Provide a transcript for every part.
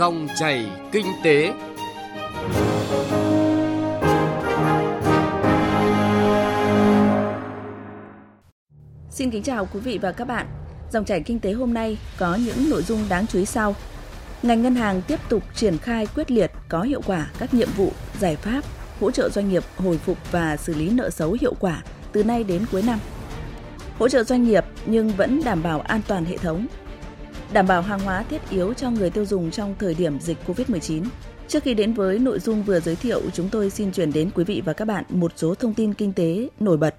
Dòng chảy kinh tế. Xin kính chào quý vị và các bạn. Dòng chảy kinh tế hôm nay có những nội dung đáng chú ý sau. Ngành ngân hàng tiếp tục triển khai quyết liệt có hiệu quả các nhiệm vụ, giải pháp hỗ trợ doanh nghiệp hồi phục và xử lý nợ xấu hiệu quả từ nay đến cuối năm. Hỗ trợ doanh nghiệp nhưng vẫn đảm bảo an toàn hệ thống, đảm bảo hàng hóa thiết yếu cho người tiêu dùng trong thời điểm dịch COVID-19. Trước khi đến với nội dung vừa giới thiệu, chúng tôi xin chuyển đến quý vị và các bạn một số thông tin kinh tế nổi bật.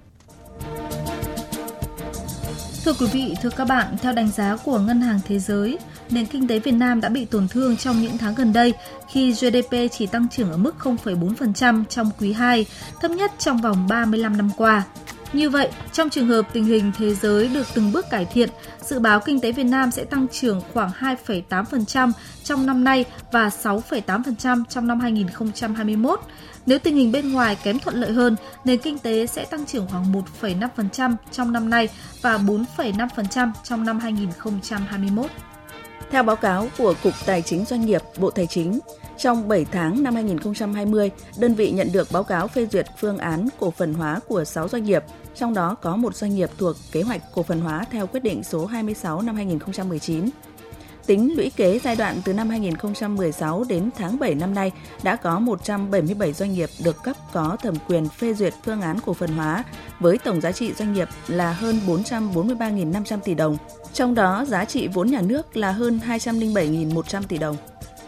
Thưa quý vị, thưa các bạn, theo đánh giá của Ngân hàng Thế giới, nền kinh tế Việt Nam đã bị tổn thương trong những tháng gần đây khi GDP chỉ tăng trưởng ở mức 0,4% trong quý 2, thấp nhất trong vòng 35 năm qua. Như vậy, trong trường hợp tình hình thế giới được từng bước cải thiện, dự báo kinh tế Việt Nam sẽ tăng trưởng khoảng 2,8% trong năm nay và 6,8% trong năm 2021. Nếu tình hình bên ngoài kém thuận lợi hơn, nền kinh tế sẽ tăng trưởng khoảng 1,5% trong năm nay và 4,5% trong năm 2021. Theo báo cáo của Cục Tài chính Doanh nghiệp, Bộ Tài chính, trong 7 tháng năm 2020, đơn vị nhận được báo cáo phê duyệt phương án cổ phần hóa của 6 doanh nghiệp, trong đó có một doanh nghiệp thuộc kế hoạch cổ phần hóa theo quyết định số 26 năm 2019. Tính lũy kế giai đoạn từ năm 2016 đến tháng 7 năm nay đã có 177 doanh nghiệp được cấp có thẩm quyền phê duyệt phương án cổ phần hóa, với tổng giá trị doanh nghiệp là hơn 443.500 tỷ đồng. Trong đó, giá trị vốn nhà nước là hơn 207.100 tỷ đồng.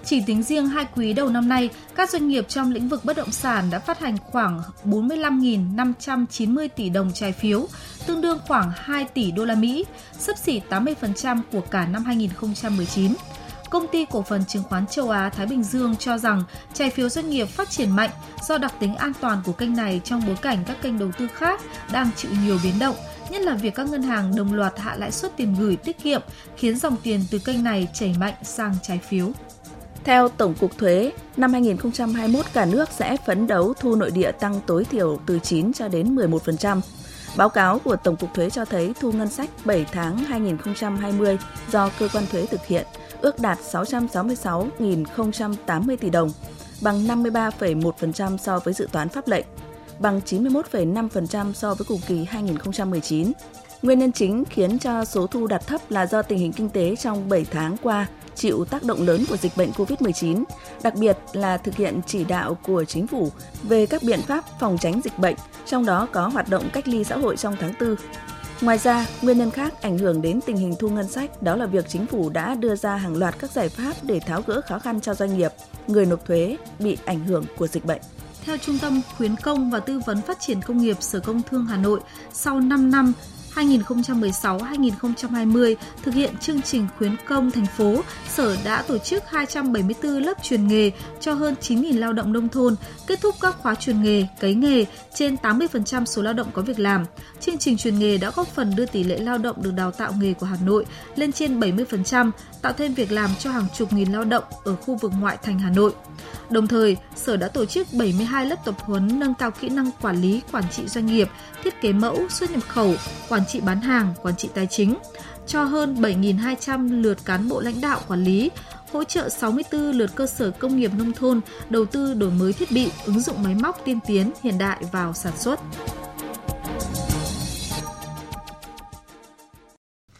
Chỉ tính riêng hai quý đầu năm nay, các doanh nghiệp trong lĩnh vực bất động sản đã phát hành khoảng 45.590 tỷ đồng trái phiếu, tương đương khoảng 2 tỷ đô la Mỹ, sấp xỉ 80% của cả năm 2019. Công ty cổ phần chứng khoán châu Á Thái Bình Dương cho rằng trái phiếu doanh nghiệp phát triển mạnh do đặc tính an toàn của kênh này trong bối cảnh các kênh đầu tư khác đang chịu nhiều biến động, nhất là việc các ngân hàng đồng loạt hạ lãi suất tiền gửi tiết kiệm khiến dòng tiền từ kênh này chảy mạnh sang trái phiếu. Theo Tổng cục Thuế, năm 2021 cả nước sẽ phấn đấu thu nội địa tăng tối thiểu từ 9 cho đến 11%. Báo cáo của Tổng cục Thuế cho thấy thu ngân sách 7 tháng 2020 do cơ quan thuế thực hiện ước đạt 666.080 tỷ đồng, bằng 53,1% so với dự toán pháp lệnh, bằng 91,5% so với cùng kỳ 2019. Nguyên nhân chính khiến cho số thu đạt thấp là do tình hình kinh tế trong 7 tháng qua chịu tác động lớn của dịch bệnh COVID-19, đặc biệt là thực hiện chỉ đạo của chính phủ về các biện pháp phòng tránh dịch bệnh, trong đó có hoạt động cách ly xã hội trong tháng 4. Ngoài ra, nguyên nhân khác ảnh hưởng đến tình hình thu ngân sách đó là việc chính phủ đã đưa ra hàng loạt các giải pháp để tháo gỡ khó khăn cho doanh nghiệp, người nộp thuế bị ảnh hưởng của dịch bệnh. Theo Trung tâm Khuyến công và Tư vấn Phát triển Công nghiệp Sở Công Thương Hà Nội, sau 5 năm 2016-2020 thực hiện chương trình khuyến công thành phố, Sở đã tổ chức 274 lớp truyền nghề cho hơn 9.000 lao động nông thôn, kết thúc các khóa truyền nghề, cấy nghề, trên 80% số lao động có việc làm. Chương trình truyền nghề đã góp phần đưa tỷ lệ lao động được đào tạo nghề của Hà Nội lên trên 70%, tạo thêm việc làm cho hàng chục nghìn lao động ở khu vực ngoại thành Hà Nội. Đồng thời, Sở đã tổ chức 72 lớp tập huấn nâng cao kỹ năng quản lý, quản trị doanh nghiệp, thiết kế mẫu, xuất nhập khẩu, quản quản trị bán hàng, quản trị tài chính cho hơn 7.200 lượt cán bộ lãnh đạo quản lý, hỗ trợ 64 lượt cơ sở công nghiệp nông thôn đầu tư đổi mới thiết bị, ứng dụng máy móc tiên tiến hiện đại vào sản xuất.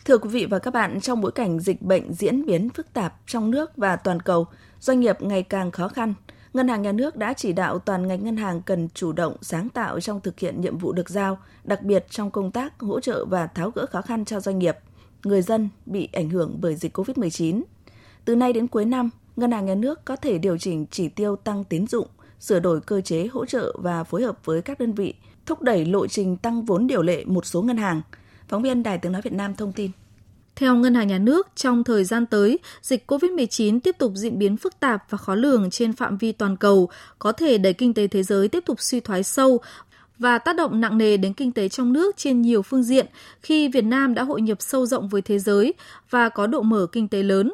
Thưa quý vị và các bạn, trong bối cảnh dịch bệnh diễn biến phức tạp trong nước và toàn cầu, doanh nghiệp ngày càng khó khăn, Ngân hàng Nhà nước đã chỉ đạo toàn ngành ngân hàng cần chủ động sáng tạo trong thực hiện nhiệm vụ được giao, đặc biệt trong công tác hỗ trợ và tháo gỡ khó khăn cho doanh nghiệp, người dân bị ảnh hưởng bởi dịch COVID-19. Từ nay đến cuối năm, Ngân hàng Nhà nước có thể điều chỉnh chỉ tiêu tăng tín dụng, sửa đổi cơ chế hỗ trợ và phối hợp với các đơn vị, thúc đẩy lộ trình tăng vốn điều lệ một số ngân hàng. Phóng viên Đài Tiếng Nói Việt Nam thông tin. Theo Ngân hàng Nhà nước, trong thời gian tới, dịch COVID-19 tiếp tục diễn biến phức tạp và khó lường trên phạm vi toàn cầu, có thể đẩy kinh tế thế giới tiếp tục suy thoái sâu và tác động nặng nề đến kinh tế trong nước trên nhiều phương diện khi Việt Nam đã hội nhập sâu rộng với thế giới và có độ mở kinh tế lớn.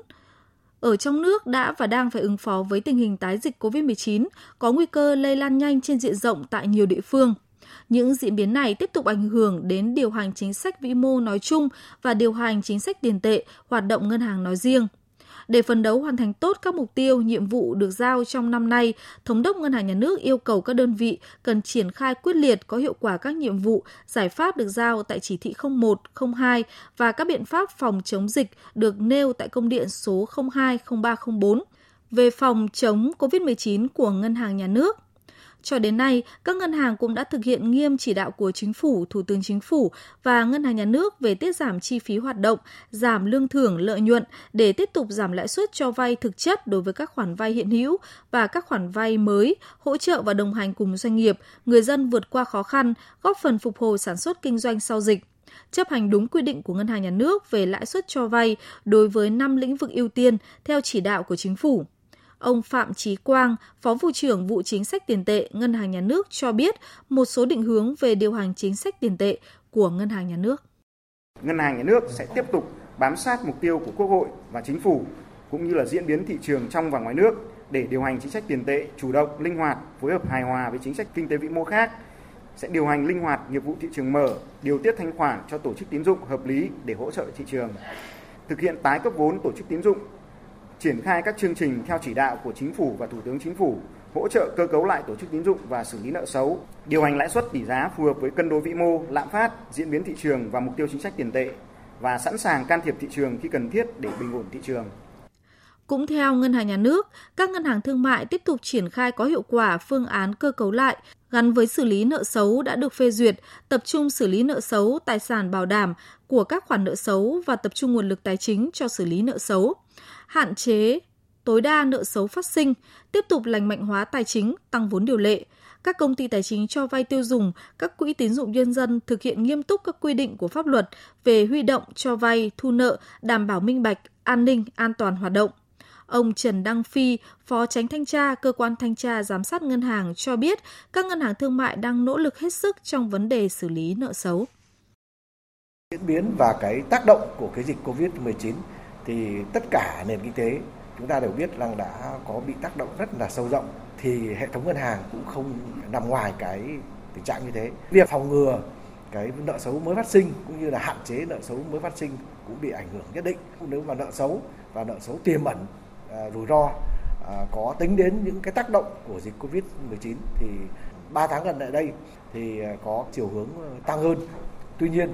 Ở trong nước đã và đang phải ứng phó với tình hình tái dịch COVID-19, có nguy cơ lây lan nhanh trên diện rộng tại nhiều địa phương. Những diễn biến này tiếp tục ảnh hưởng đến điều hành chính sách vĩ mô nói chung và điều hành chính sách tiền tệ, hoạt động ngân hàng nói riêng. Để phấn đấu hoàn thành tốt các mục tiêu, nhiệm vụ được giao trong năm nay, Thống đốc Ngân hàng Nhà nước yêu cầu các đơn vị cần triển khai quyết liệt có hiệu quả các nhiệm vụ, giải pháp được giao tại chỉ thị 01, 02 và các biện pháp phòng chống dịch được nêu tại công điện số 02 0304 về phòng chống COVID-19 của Ngân hàng Nhà nước. Cho đến nay, các ngân hàng cũng đã thực hiện nghiêm chỉ đạo của Chính phủ, Thủ tướng Chính phủ và Ngân hàng Nhà nước về tiết giảm chi phí hoạt động, giảm lương thưởng lợi nhuận để tiếp tục giảm lãi suất cho vay thực chất đối với các khoản vay hiện hữu và các khoản vay mới, hỗ trợ và đồng hành cùng doanh nghiệp, người dân vượt qua khó khăn, góp phần phục hồi sản xuất kinh doanh sau dịch chấp hành đúng quy định của Ngân hàng Nhà nước về lãi suất cho vay đối với 5 lĩnh vực ưu tiên theo chỉ đạo của chính phủ. Ông Phạm Trí Quang, Phó vụ trưởng vụ chính sách tiền tệ Ngân hàng Nhà nước cho biết một số định hướng về điều hành chính sách tiền tệ của Ngân hàng Nhà nước. Ngân hàng Nhà nước sẽ tiếp tục bám sát mục tiêu của Quốc hội và Chính phủ cũng như là diễn biến thị trường trong và ngoài nước để điều hành chính sách tiền tệ chủ động, linh hoạt, phối hợp hài hòa với chính sách kinh tế vĩ mô khác sẽ điều hành linh hoạt nghiệp vụ thị trường mở, điều tiết thanh khoản cho tổ chức tín dụng hợp lý để hỗ trợ thị trường. Thực hiện tái cấp vốn tổ chức tín dụng triển khai các chương trình theo chỉ đạo của chính phủ và thủ tướng chính phủ hỗ trợ cơ cấu lại tổ chức tín dụng và xử lý nợ xấu, điều hành lãi suất tỷ giá phù hợp với cân đối vĩ mô, lạm phát, diễn biến thị trường và mục tiêu chính sách tiền tệ và sẵn sàng can thiệp thị trường khi cần thiết để bình ổn thị trường. Cũng theo Ngân hàng Nhà nước, các ngân hàng thương mại tiếp tục triển khai có hiệu quả phương án cơ cấu lại gắn với xử lý nợ xấu đã được phê duyệt, tập trung xử lý nợ xấu, tài sản bảo đảm của các khoản nợ xấu và tập trung nguồn lực tài chính cho xử lý nợ xấu hạn chế tối đa nợ xấu phát sinh, tiếp tục lành mạnh hóa tài chính, tăng vốn điều lệ. Các công ty tài chính cho vay tiêu dùng, các quỹ tín dụng nhân dân thực hiện nghiêm túc các quy định của pháp luật về huy động cho vay, thu nợ, đảm bảo minh bạch, an ninh, an toàn hoạt động. Ông Trần Đăng Phi, Phó Tránh Thanh tra Cơ quan Thanh tra Giám sát Ngân hàng cho biết các ngân hàng thương mại đang nỗ lực hết sức trong vấn đề xử lý nợ xấu. Diễn biến và cái tác động của cái dịch COVID-19 thì tất cả nền kinh tế chúng ta đều biết rằng đã có bị tác động rất là sâu rộng thì hệ thống ngân hàng cũng không nằm ngoài cái tình trạng như thế. Việc phòng ngừa cái nợ xấu mới phát sinh cũng như là hạn chế nợ xấu mới phát sinh cũng bị ảnh hưởng nhất định. Nếu mà nợ xấu và nợ xấu tiềm ẩn à, rủi ro à, có tính đến những cái tác động của dịch Covid-19 thì 3 tháng gần lại đây thì à, có chiều hướng tăng hơn. Tuy nhiên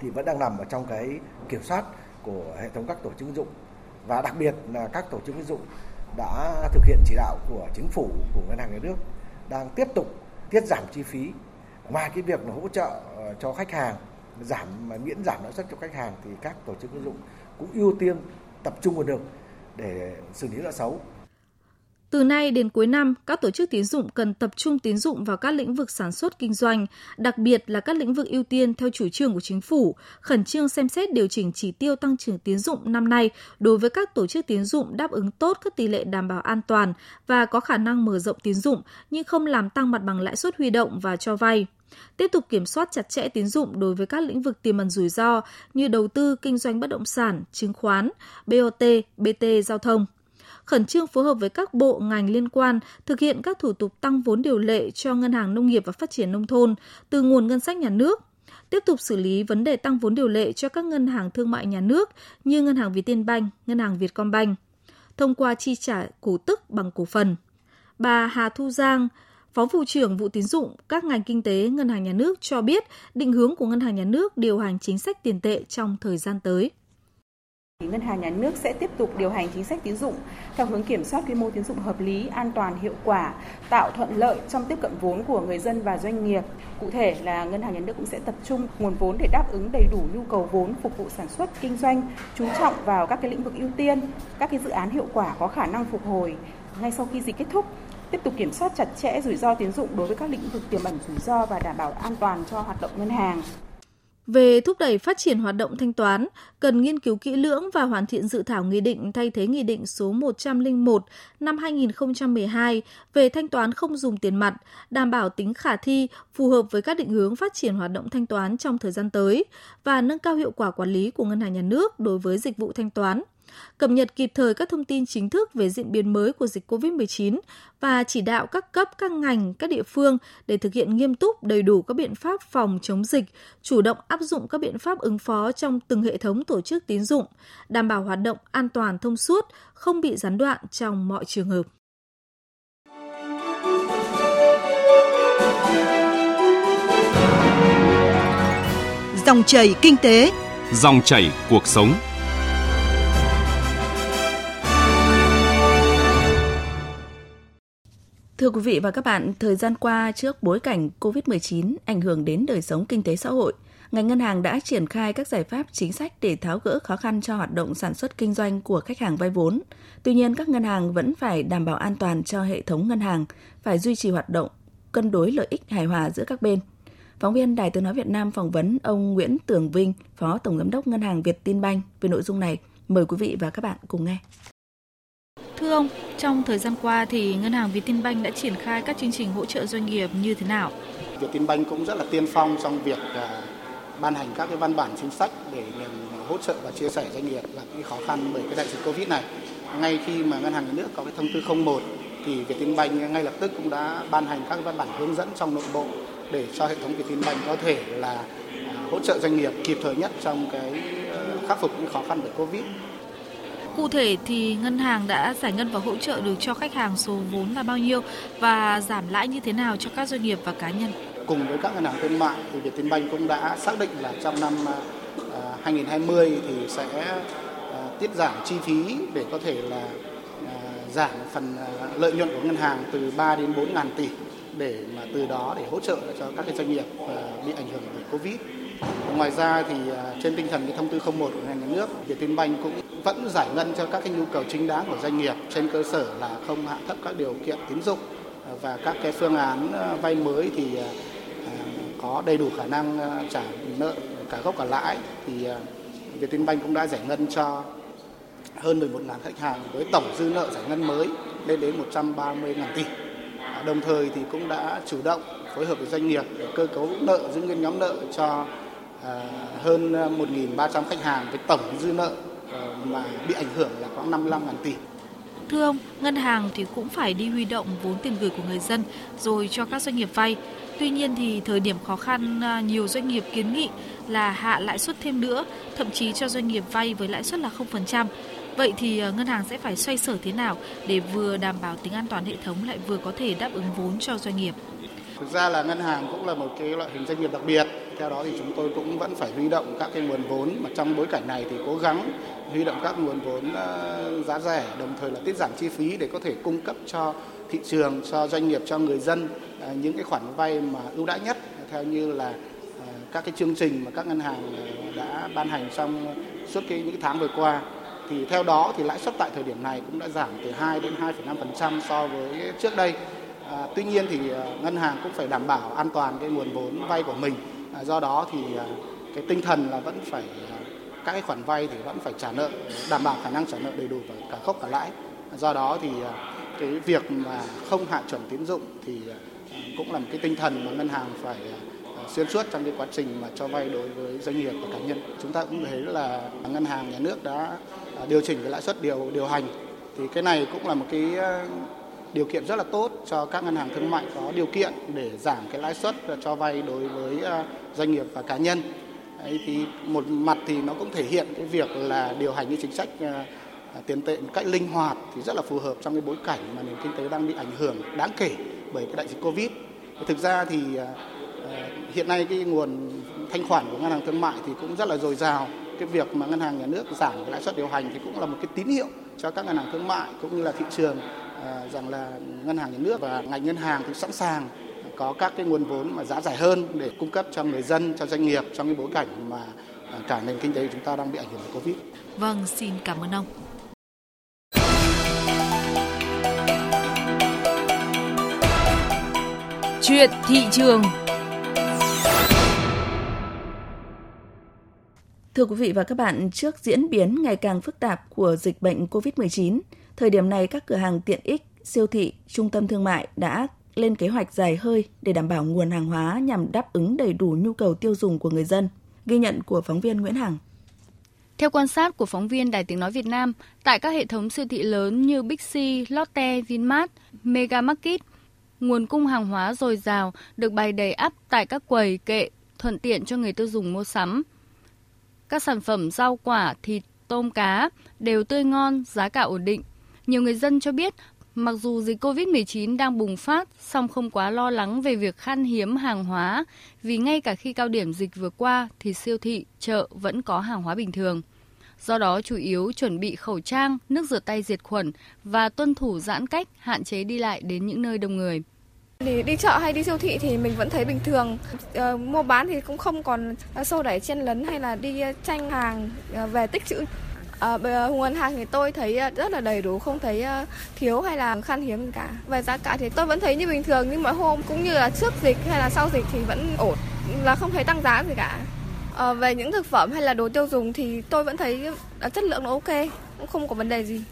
thì vẫn đang nằm ở trong cái kiểm soát của hệ thống các tổ chức tín dụng. Và đặc biệt là các tổ chức tín dụng đã thực hiện chỉ đạo của chính phủ, của ngân hàng nhà nước đang tiếp tục tiết giảm chi phí. Ngoài cái việc là hỗ trợ ờ, cho khách hàng, giảm miễn giảm lãi suất cho khách hàng thì các tổ chức tín dụng cũng ưu tiên tập trung nguồn lực để xử lý nợ xấu từ nay đến cuối năm, các tổ chức tín dụng cần tập trung tín dụng vào các lĩnh vực sản xuất kinh doanh, đặc biệt là các lĩnh vực ưu tiên theo chủ trương của chính phủ, khẩn trương xem xét điều chỉnh chỉ tiêu tăng trưởng tín dụng năm nay đối với các tổ chức tín dụng đáp ứng tốt các tỷ lệ đảm bảo an toàn và có khả năng mở rộng tín dụng nhưng không làm tăng mặt bằng lãi suất huy động và cho vay. Tiếp tục kiểm soát chặt chẽ tín dụng đối với các lĩnh vực tiềm ẩn rủi ro như đầu tư, kinh doanh bất động sản, chứng khoán, BOT, BT, giao thông khẩn trương phối hợp với các bộ ngành liên quan thực hiện các thủ tục tăng vốn điều lệ cho Ngân hàng Nông nghiệp và Phát triển Nông thôn từ nguồn ngân sách nhà nước, tiếp tục xử lý vấn đề tăng vốn điều lệ cho các ngân hàng thương mại nhà nước như Ngân hàng Vietinbank, Ngân hàng Vietcombank, thông qua chi trả cổ tức bằng cổ phần. Bà Hà Thu Giang, Phó vụ trưởng vụ tín dụng các ngành kinh tế Ngân hàng Nhà nước cho biết định hướng của Ngân hàng Nhà nước điều hành chính sách tiền tệ trong thời gian tới. Ngân hàng nhà nước sẽ tiếp tục điều hành chính sách tín dụng theo hướng kiểm soát quy mô tín dụng hợp lý, an toàn, hiệu quả, tạo thuận lợi trong tiếp cận vốn của người dân và doanh nghiệp. Cụ thể là Ngân hàng nhà nước cũng sẽ tập trung nguồn vốn để đáp ứng đầy đủ nhu cầu vốn phục vụ sản xuất kinh doanh, chú trọng vào các cái lĩnh vực ưu tiên, các cái dự án hiệu quả có khả năng phục hồi ngay sau khi dịch kết thúc tiếp tục kiểm soát chặt chẽ rủi ro tín dụng đối với các lĩnh vực tiềm ẩn rủi ro và đảm bảo an toàn cho hoạt động ngân hàng. Về thúc đẩy phát triển hoạt động thanh toán, cần nghiên cứu kỹ lưỡng và hoàn thiện dự thảo nghị định thay thế nghị định số 101 năm 2012 về thanh toán không dùng tiền mặt, đảm bảo tính khả thi, phù hợp với các định hướng phát triển hoạt động thanh toán trong thời gian tới và nâng cao hiệu quả quản lý của ngân hàng nhà nước đối với dịch vụ thanh toán cập nhật kịp thời các thông tin chính thức về diễn biến mới của dịch COVID-19 và chỉ đạo các cấp, các ngành, các địa phương để thực hiện nghiêm túc đầy đủ các biện pháp phòng chống dịch, chủ động áp dụng các biện pháp ứng phó trong từng hệ thống tổ chức tín dụng, đảm bảo hoạt động an toàn thông suốt, không bị gián đoạn trong mọi trường hợp. Dòng chảy kinh tế, dòng chảy cuộc sống. Thưa quý vị và các bạn, thời gian qua trước bối cảnh COVID-19 ảnh hưởng đến đời sống kinh tế xã hội, ngành ngân hàng đã triển khai các giải pháp chính sách để tháo gỡ khó khăn cho hoạt động sản xuất kinh doanh của khách hàng vay vốn. Tuy nhiên, các ngân hàng vẫn phải đảm bảo an toàn cho hệ thống ngân hàng, phải duy trì hoạt động cân đối lợi ích hài hòa giữa các bên. Phóng viên Đài Tiếng Nói Việt Nam phỏng vấn ông Nguyễn Tường Vinh, Phó Tổng Giám đốc Ngân hàng Việt Tin Banh về nội dung này. Mời quý vị và các bạn cùng nghe. Thưa ông, trong thời gian qua thì Ngân hàng Vietinbank đã triển khai các chương trình hỗ trợ doanh nghiệp như thế nào? Vietinbank cũng rất là tiên phong trong việc à, ban hành các cái văn bản chính sách để nhằm hỗ trợ và chia sẻ doanh nghiệp gặp cái khó khăn bởi cái đại dịch Covid này. Ngay khi mà ngân hàng nhà nước có cái thông tư 01 thì Vietinbank ngay lập tức cũng đã ban hành các văn bản hướng dẫn trong nội bộ để cho hệ thống Vietinbank có thể là à, hỗ trợ doanh nghiệp kịp thời nhất trong cái ờ, khắc phục những khó khăn bởi Covid. Cụ thể thì ngân hàng đã giải ngân và hỗ trợ được cho khách hàng số vốn là bao nhiêu và giảm lãi như thế nào cho các doanh nghiệp và cá nhân? Cùng với các ngân hàng thương mại thì Vietinbank cũng đã xác định là trong năm à, à, 2020 thì sẽ à, tiết giảm chi phí để có thể là giảm phần lợi nhuận của ngân hàng từ 3 đến 4 ngàn tỷ để mà từ đó để hỗ trợ cho các cái doanh nghiệp bị ảnh hưởng bởi Covid. Ngoài ra thì à, trên tinh thần cái thông tư 01 của ngành nhà nước, Vietinbank cũng vẫn giải ngân cho các cái nhu cầu chính đáng của doanh nghiệp trên cơ sở là không hạ thấp các điều kiện tín dụng à, và các cái phương án à, vay mới thì có đầy đủ khả năng trả nợ cả gốc cả lãi thì Vietinbank cũng đã giải ngân cho hơn 11 ngàn khách hàng với tổng dư nợ giải ngân mới lên đến 130 ngàn tỷ. Đồng thời thì cũng đã chủ động phối hợp với doanh nghiệp để cơ cấu nợ giữ nguyên nhóm nợ cho hơn 1.300 khách hàng với tổng dư nợ Ờ, mà bị ảnh hưởng là khoảng 55 ngàn tỷ. Thưa ông, ngân hàng thì cũng phải đi huy động vốn tiền gửi của người dân rồi cho các doanh nghiệp vay. Tuy nhiên thì thời điểm khó khăn nhiều doanh nghiệp kiến nghị là hạ lãi suất thêm nữa, thậm chí cho doanh nghiệp vay với lãi suất là 0%. Vậy thì ngân hàng sẽ phải xoay sở thế nào để vừa đảm bảo tính an toàn hệ thống lại vừa có thể đáp ứng vốn cho doanh nghiệp? Thực ra là ngân hàng cũng là một cái loại hình doanh nghiệp đặc biệt. Theo đó thì chúng tôi cũng vẫn phải huy động các cái nguồn vốn mà trong bối cảnh này thì cố gắng huy động các nguồn vốn ờ, giá rẻ đồng thời là tiết giảm chi phí để có thể cung cấp cho thị trường cho doanh nghiệp cho người dân ờ, những cái khoản vay mà ưu đãi nhất theo như là ờ, các cái chương trình mà các ngân hàng đã ban hành trong suốt cái những tháng vừa qua thì theo đó thì lãi suất tại thời điểm này cũng đã giảm từ 2 đến 2,5% so với trước đây. À, tuy nhiên thì ngân hàng cũng phải đảm bảo an toàn cái nguồn vốn vay của mình. À, do đó thì à, cái tinh thần là vẫn phải à, các cái khoản vay thì vẫn phải trả nợ, đảm bảo khả năng trả nợ đầy đủ và cả gốc cả lãi. Do đó thì cái việc mà không hạ chuẩn tín dụng thì cũng là một cái tinh thần mà ngân hàng phải xuyên suốt trong cái quá trình mà cho vay đối với doanh nghiệp và cá nhân. Chúng ta cũng thấy là ngân hàng nhà nước đã điều chỉnh cái lãi suất điều điều hành. Thì cái này cũng là một cái điều kiện rất là tốt cho các ngân hàng thương mại có điều kiện để giảm cái lãi suất cho vay đối với ờ, doanh nghiệp và cá nhân Đấy, thì một mặt thì nó cũng thể hiện cái việc là điều hành những chính sách ờ, tiền tệ một cách linh hoạt thì rất là phù hợp trong cái bối cảnh mà nền kinh tế đang bị ảnh hưởng đáng kể bởi cái đại dịch Covid. Thực ra thì ờ, hiện nay cái nguồn thanh khoản của ngân hàng thương mại thì cũng rất là dồi dào. Cái việc mà ngân hàng nhà nước giảm cái lãi suất điều hành thì cũng là một cái tín hiệu cho các ngân hàng thương mại cũng như là thị trường rằng là ngân hàng nhà nước và ngành ngân hàng thì sẵn sàng có các cái nguồn vốn mà giá rẻ hơn để cung cấp cho người dân, cho doanh nghiệp trong cái bối cảnh mà à, cả nền kinh tế của chúng ta đang bị ảnh hưởng bởi Covid. Vâng, xin cảm ơn ông. Chuyện thị trường Thưa quý vị và các bạn, trước diễn biến ngày càng phức tạp của dịch bệnh COVID-19, thời điểm này các cửa hàng tiện ích, siêu thị, trung tâm thương mại đã lên kế hoạch dài hơi để đảm bảo nguồn hàng hóa nhằm đáp ứng đầy đủ nhu cầu tiêu dùng của người dân. Ghi nhận của phóng viên Nguyễn Hằng. Theo quan sát của phóng viên Đài Tiếng Nói Việt Nam, tại các hệ thống siêu thị lớn như Big C, Lotte, Vinmart, Mega Market, nguồn cung hàng hóa dồi dào được bày đầy ắp tại các quầy kệ, thuận tiện cho người tiêu dùng mua sắm. Các sản phẩm rau quả, thịt, tôm cá đều tươi ngon, giá cả ổn định. Nhiều người dân cho biết Mặc dù dịch COVID-19 đang bùng phát, song không quá lo lắng về việc khan hiếm hàng hóa, vì ngay cả khi cao điểm dịch vừa qua thì siêu thị, chợ vẫn có hàng hóa bình thường. Do đó chủ yếu chuẩn bị khẩu trang, nước rửa tay diệt khuẩn và tuân thủ giãn cách, hạn chế đi lại đến những nơi đông người. Thì đi chợ hay đi siêu thị thì mình vẫn thấy bình thường. À, mua bán thì cũng không còn xô đẩy chen lấn hay là đi tranh hàng ờ, về tích trữ À, nguồn hàng thì tôi thấy ờ, rất là đầy đủ, không thấy ờ, thiếu hay là khan hiếm gì cả. Về giá cả thì tôi vẫn thấy như bình thường như mọi hôm, cũng như là trước dịch hay là sau dịch thì vẫn ổn, là không thấy tăng giá gì cả. À, về những thực phẩm hay là đồ tiêu dùng thì tôi vẫn thấy chất lượng nó ok, cũng không có vấn đề gì.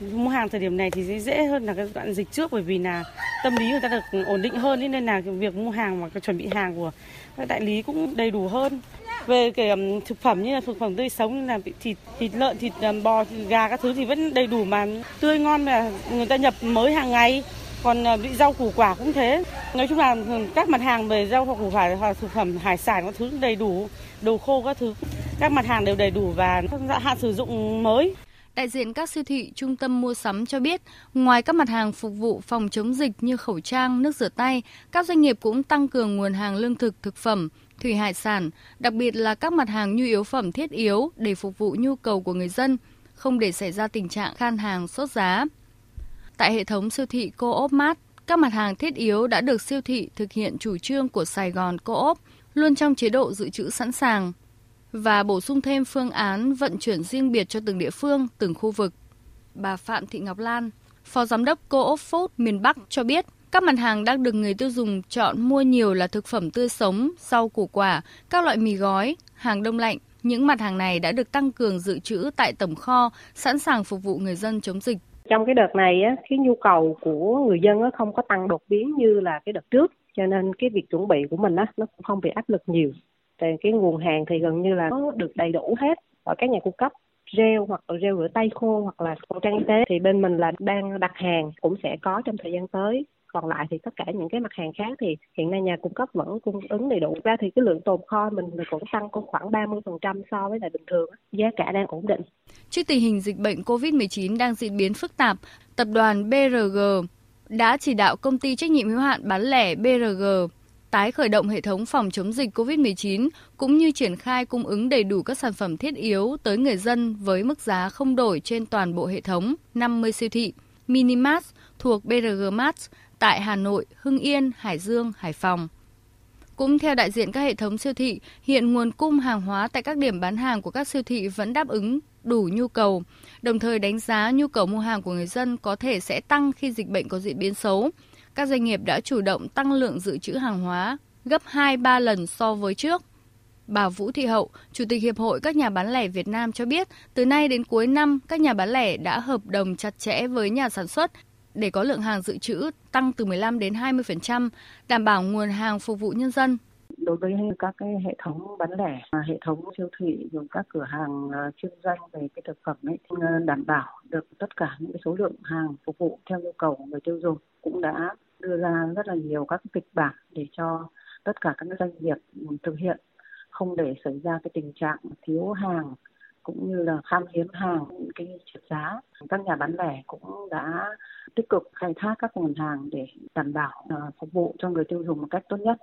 Mua hàng thời điểm này thì dễ hơn là cái đoạn dịch trước bởi vì là tâm lý người ta được ổn định hơn nên là việc mua hàng và chuẩn bị hàng của các đại lý cũng đầy đủ hơn. Về cái um, thực phẩm như là thực phẩm tươi sống như là thịt thịt lợn thịt um, bò thịt gà các thứ thì vẫn đầy đủ mà tươi ngon mà người ta nhập mới hàng ngày. Còn uh, bị rau củ quả cũng thế. Nói chung là các mặt hàng về rau hoặc củ quả hoặc thực phẩm hải sản các thứ đầy đủ đồ khô các thứ. Các mặt hàng đều đầy đủ và hạn sử dụng mới. Đại diện các siêu thị, trung tâm mua sắm cho biết, ngoài các mặt hàng phục vụ phòng chống dịch như khẩu trang, nước rửa tay, các doanh nghiệp cũng tăng cường nguồn hàng lương thực, thực phẩm, thủy hải sản, đặc biệt là các mặt hàng nhu yếu phẩm thiết yếu để phục vụ nhu cầu của người dân, không để xảy ra tình trạng khan hàng sốt giá. Tại hệ thống siêu thị Co-op Mart, các mặt hàng thiết yếu đã được siêu thị thực hiện chủ trương của Sài Gòn Co-op, luôn trong chế độ dự trữ sẵn sàng và bổ sung thêm phương án vận chuyển riêng biệt cho từng địa phương, từng khu vực. Bà Phạm Thị Ngọc Lan, Phó Giám đốc Co-op Food miền Bắc cho biết, các mặt hàng đang được người tiêu dùng chọn mua nhiều là thực phẩm tươi sống, rau củ quả, các loại mì gói, hàng đông lạnh. Những mặt hàng này đã được tăng cường dự trữ tại tổng kho, sẵn sàng phục vụ người dân chống dịch. Trong cái đợt này, cái nhu cầu của người dân không có tăng đột biến như là cái đợt trước, cho nên cái việc chuẩn bị của mình nó cũng không bị áp lực nhiều. Về cái nguồn hàng thì gần như là có được đầy đủ hết. Ở các nhà cung cấp gel hoặc là gel rửa tay khô hoặc là khẩu trang y tế thì bên mình là đang đặt hàng cũng sẽ có trong thời gian tới. Còn lại thì tất cả những cái mặt hàng khác thì hiện nay nhà cung cấp vẫn cung ứng đầy đủ. Ra thì cái lượng tồn kho mình cũng tăng khoảng 30% so với lại bình thường giá cả đang ổn định. Trước tình hình dịch bệnh COVID-19 đang diễn biến phức tạp, tập đoàn BRG đã chỉ đạo công ty trách nhiệm hữu hạn bán lẻ BRG tái khởi động hệ thống phòng chống dịch COVID-19 cũng như triển khai cung ứng đầy đủ các sản phẩm thiết yếu tới người dân với mức giá không đổi trên toàn bộ hệ thống 50 siêu thị Minimart thuộc BRG Mart tại Hà Nội, Hưng Yên, Hải Dương, Hải Phòng. Cũng theo đại diện các hệ thống siêu thị, hiện nguồn cung hàng hóa tại các điểm bán hàng của các siêu thị vẫn đáp ứng đủ nhu cầu, đồng thời đánh giá nhu cầu mua hàng của người dân có thể sẽ tăng khi dịch bệnh có diễn biến xấu. Các doanh nghiệp đã chủ động tăng lượng dự trữ hàng hóa gấp 2-3 lần so với trước. Bà Vũ Thị Hậu, Chủ tịch Hiệp hội các nhà bán lẻ Việt Nam cho biết, từ nay đến cuối năm, các nhà bán lẻ đã hợp đồng chặt chẽ với nhà sản xuất để có lượng hàng dự trữ tăng từ 15 đến 20%, đảm bảo nguồn hàng phục vụ nhân dân. Đối với các cái hệ thống bán lẻ, hệ thống siêu thị, rồi các cửa hàng ờ, chuyên doanh về cái thực phẩm ấy, thì ờ, đảm bảo được tất cả những cái số lượng hàng phục vụ theo nhu cầu của người tiêu dùng cũng đã đưa ra rất là nhiều các kịch bản để cho tất cả các doanh nghiệp thực hiện, không để xảy ra cái tình trạng thiếu hàng cũng như là khan hiếm hàng cái trượt giá, các nhà bán lẻ cũng đã tích cực khai thác các nguồn hàng để đảm bảo à, phục vụ cho người tiêu dùng một cách tốt nhất.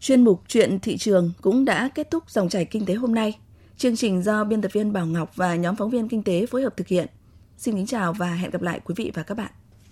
Chuyên mục chuyện thị trường cũng đã kết thúc dòng chảy kinh tế hôm nay. Chương trình do biên tập viên Bảo Ngọc và nhóm phóng viên kinh tế phối hợp thực hiện. Xin kính chào và hẹn gặp lại quý vị và các bạn.